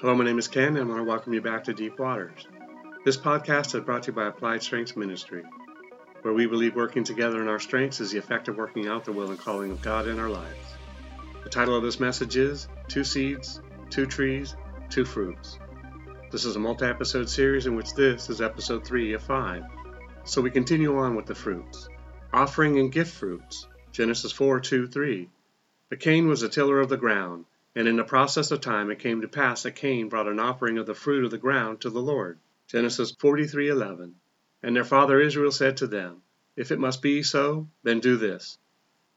Hello, my name is Ken, and I want to welcome you back to Deep Waters. This podcast is brought to you by Applied Strengths Ministry, where we believe working together in our strengths is the effect of working out the will and calling of God in our lives. The title of this message is Two Seeds, Two Trees, Two Fruits. This is a multi episode series in which this is episode 3 of 5. So we continue on with the fruits. Offering and gift fruits. Genesis 4 2 3. But Cain was a tiller of the ground and in the process of time it came to pass that Cain brought an offering of the fruit of the ground to the Lord. Genesis 43:11. And their father Israel said to them, If it must be so, then do this.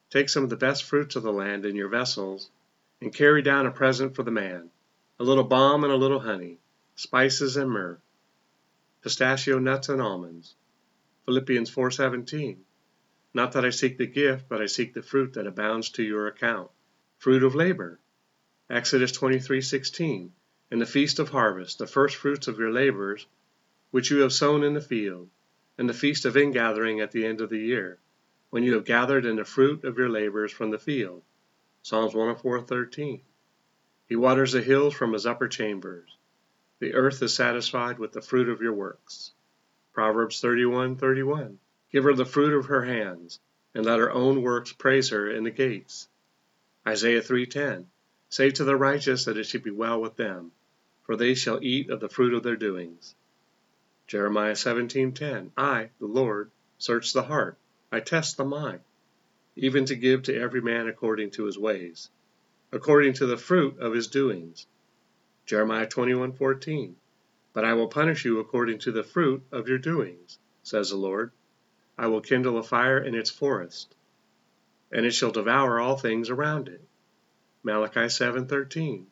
Take some of the best fruits of the land in your vessels, and carry down a present for the man, a little balm and a little honey, spices and myrrh, pistachio nuts and almonds. Philippians 4:17. Not that I seek the gift, but I seek the fruit that abounds to your account. Fruit of labor. Exodus 23:16, and the feast of harvest, the first fruits of your labors, which you have sown in the field, and the feast of ingathering at the end of the year, when you have gathered in the fruit of your labors from the field. Psalms 104:13. He waters the hills from his upper chambers. The earth is satisfied with the fruit of your works. Proverbs 31:31. Give her the fruit of her hands, and let her own works praise her in the gates. Isaiah 3:10. Say to the righteous that it should be well with them, for they shall eat of the fruit of their doings. Jeremiah 17:10 I, the Lord, search the heart, I test the mind, even to give to every man according to his ways, according to the fruit of his doings. Jeremiah 21:14 But I will punish you according to the fruit of your doings, says the Lord. I will kindle a fire in its forest, and it shall devour all things around it. Malachi 7:13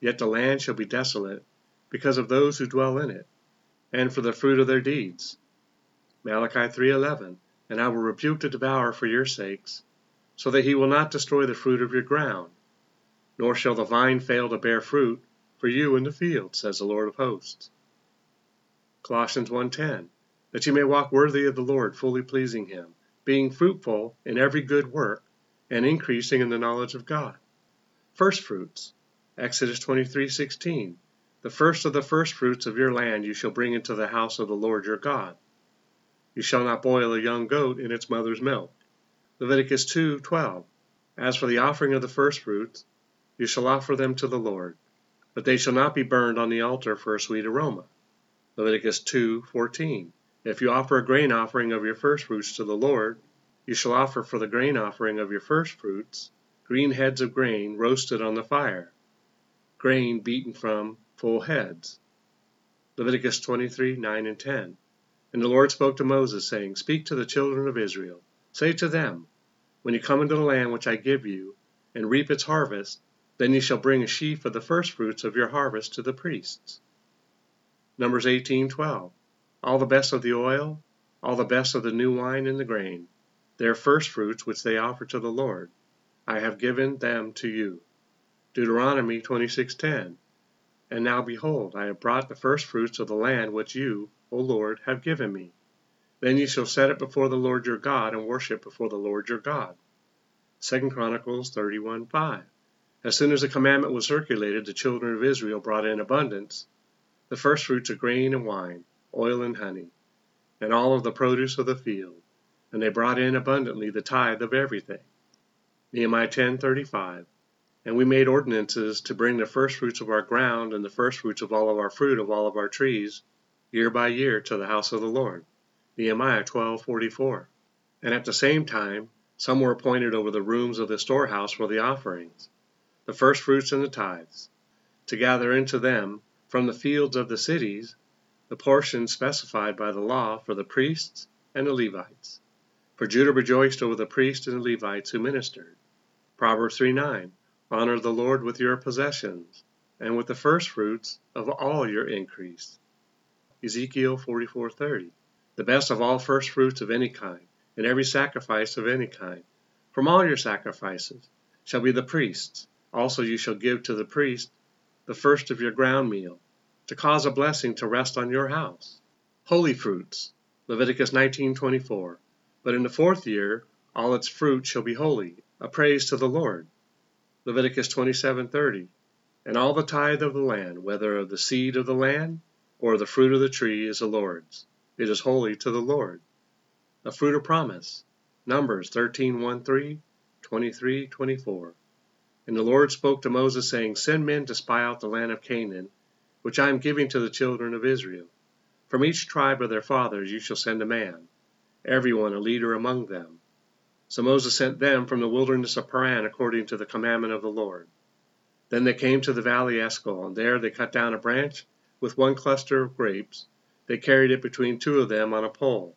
Yet the land shall be desolate because of those who dwell in it, and for the fruit of their deeds. Malachi 3:11 And I will rebuke the devourer for your sakes, so that he will not destroy the fruit of your ground, nor shall the vine fail to bear fruit for you in the field, says the Lord of hosts. Colossians 1:10 That you may walk worthy of the Lord, fully pleasing him, being fruitful in every good work, and increasing in the knowledge of God. First fruits. Exodus 23:16. The first of the first fruits of your land you shall bring into the house of the Lord your God. You shall not boil a young goat in its mother's milk. Leviticus 2:12. As for the offering of the first fruits, you shall offer them to the Lord, but they shall not be burned on the altar for a sweet aroma. Leviticus 2:14. If you offer a grain offering of your first fruits to the Lord, you shall offer for the grain offering of your first fruits green heads of grain roasted on the fire, grain beaten from full heads. Leviticus 23 9 and 10. And the Lord spoke to Moses, saying, Speak to the children of Israel. Say to them, When you come into the land which I give you, and reap its harvest, then you shall bring a sheaf of the firstfruits of your harvest to the priests. Numbers 18:12. All the best of the oil, all the best of the new wine and the grain, their firstfruits which they offer to the Lord. I have given them to you. Deuteronomy 26:10. And now behold, I have brought the firstfruits of the land which you, O Lord, have given me. Then ye shall set it before the Lord your God and worship before the Lord your God. 2 Chronicles 31:5. As soon as the commandment was circulated, the children of Israel brought in abundance the firstfruits of grain and wine, oil and honey, and all of the produce of the field, and they brought in abundantly the tithe of everything. Nehemiah 10:35. And we made ordinances to bring the firstfruits of our ground and the firstfruits of all of our fruit of all of our trees year by year to the house of the Lord. Nehemiah 12:44. And at the same time some were appointed over the rooms of the storehouse for the offerings, the firstfruits and the tithes, to gather into them from the fields of the cities the portions specified by the law for the priests and the Levites. For Judah rejoiced over the priests and the Levites who ministered. Proverbs 3 9. Honor the Lord with your possessions, and with the first fruits of all your increase. Ezekiel 44:30. The best of all first fruits of any kind, and every sacrifice of any kind, from all your sacrifices, shall be the priest's. Also you shall give to the priest the first of your ground meal, to cause a blessing to rest on your house. Holy fruits. Leviticus 19:24. But in the fourth year all its fruit shall be holy, a praise to the Lord. Leviticus 27:30. And all the tithe of the land, whether of the seed of the land or the fruit of the tree, is the Lord's. It is holy to the Lord. A fruit of promise. Numbers 13 1 3, 23 24. And the Lord spoke to Moses, saying, Send men to spy out the land of Canaan, which I am giving to the children of Israel. From each tribe of their fathers you shall send a man, every one a leader among them. So Moses sent them from the wilderness of Paran according to the commandment of the Lord. Then they came to the valley Eshcol, and there they cut down a branch with one cluster of grapes. They carried it between two of them on a pole.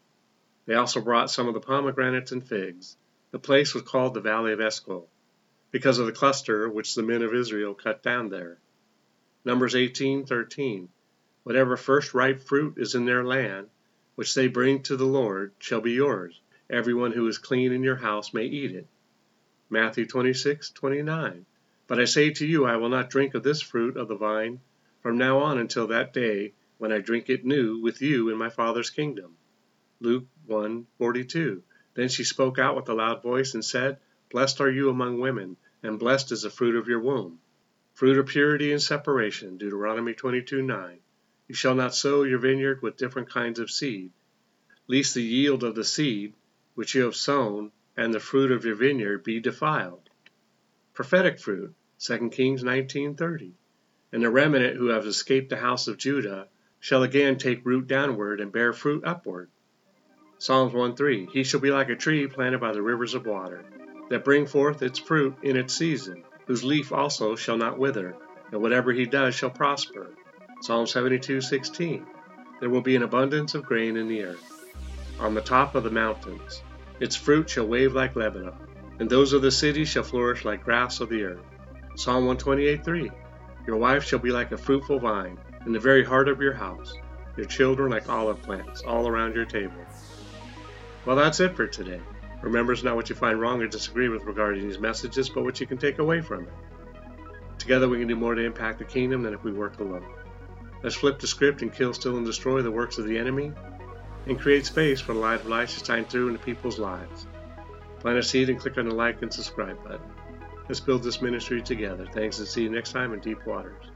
They also brought some of the pomegranates and figs. The place was called the Valley of Eshcol, because of the cluster which the men of Israel cut down there. Numbers 18:13. Whatever first ripe fruit is in their land, which they bring to the Lord, shall be yours. Everyone who is clean in your house may eat it. Matthew 26:29. But I say to you, I will not drink of this fruit of the vine from now on until that day when I drink it new with you in my Father's kingdom. Luke 1:42. Then she spoke out with a loud voice and said, Blessed are you among women, and blessed is the fruit of your womb. Fruit of purity and separation, Deuteronomy 22:9. You shall not sow your vineyard with different kinds of seed, lest the yield of the seed which you have sown and the fruit of your vineyard be defiled. Prophetic fruit, 2 Kings 19:30. And the remnant who have escaped the house of Judah shall again take root downward and bear fruit upward. Psalms 1:3 He shall be like a tree planted by the rivers of water, that bring forth its fruit in its season, whose leaf also shall not wither, and whatever he does shall prosper. Psalm 72:16 There will be an abundance of grain in the earth, on the top of the mountains. Its fruit shall wave like Lebanon, and those of the city shall flourish like grass of the earth. Psalm 128:3 Your wife shall be like a fruitful vine in the very heart of your house, your children like olive plants all around your table. Well, that's it for today. Remember, it's not what you find wrong or disagree with regarding these messages, but what you can take away from it. Together, we can do more to impact the kingdom than if we work alone. Let's flip the script and kill, steal, and destroy the works of the enemy and create space for the light of life to shine through into people's lives. Plant a seed and click on the like and subscribe button. Let's build this ministry together. Thanks and see you next time in Deep Waters.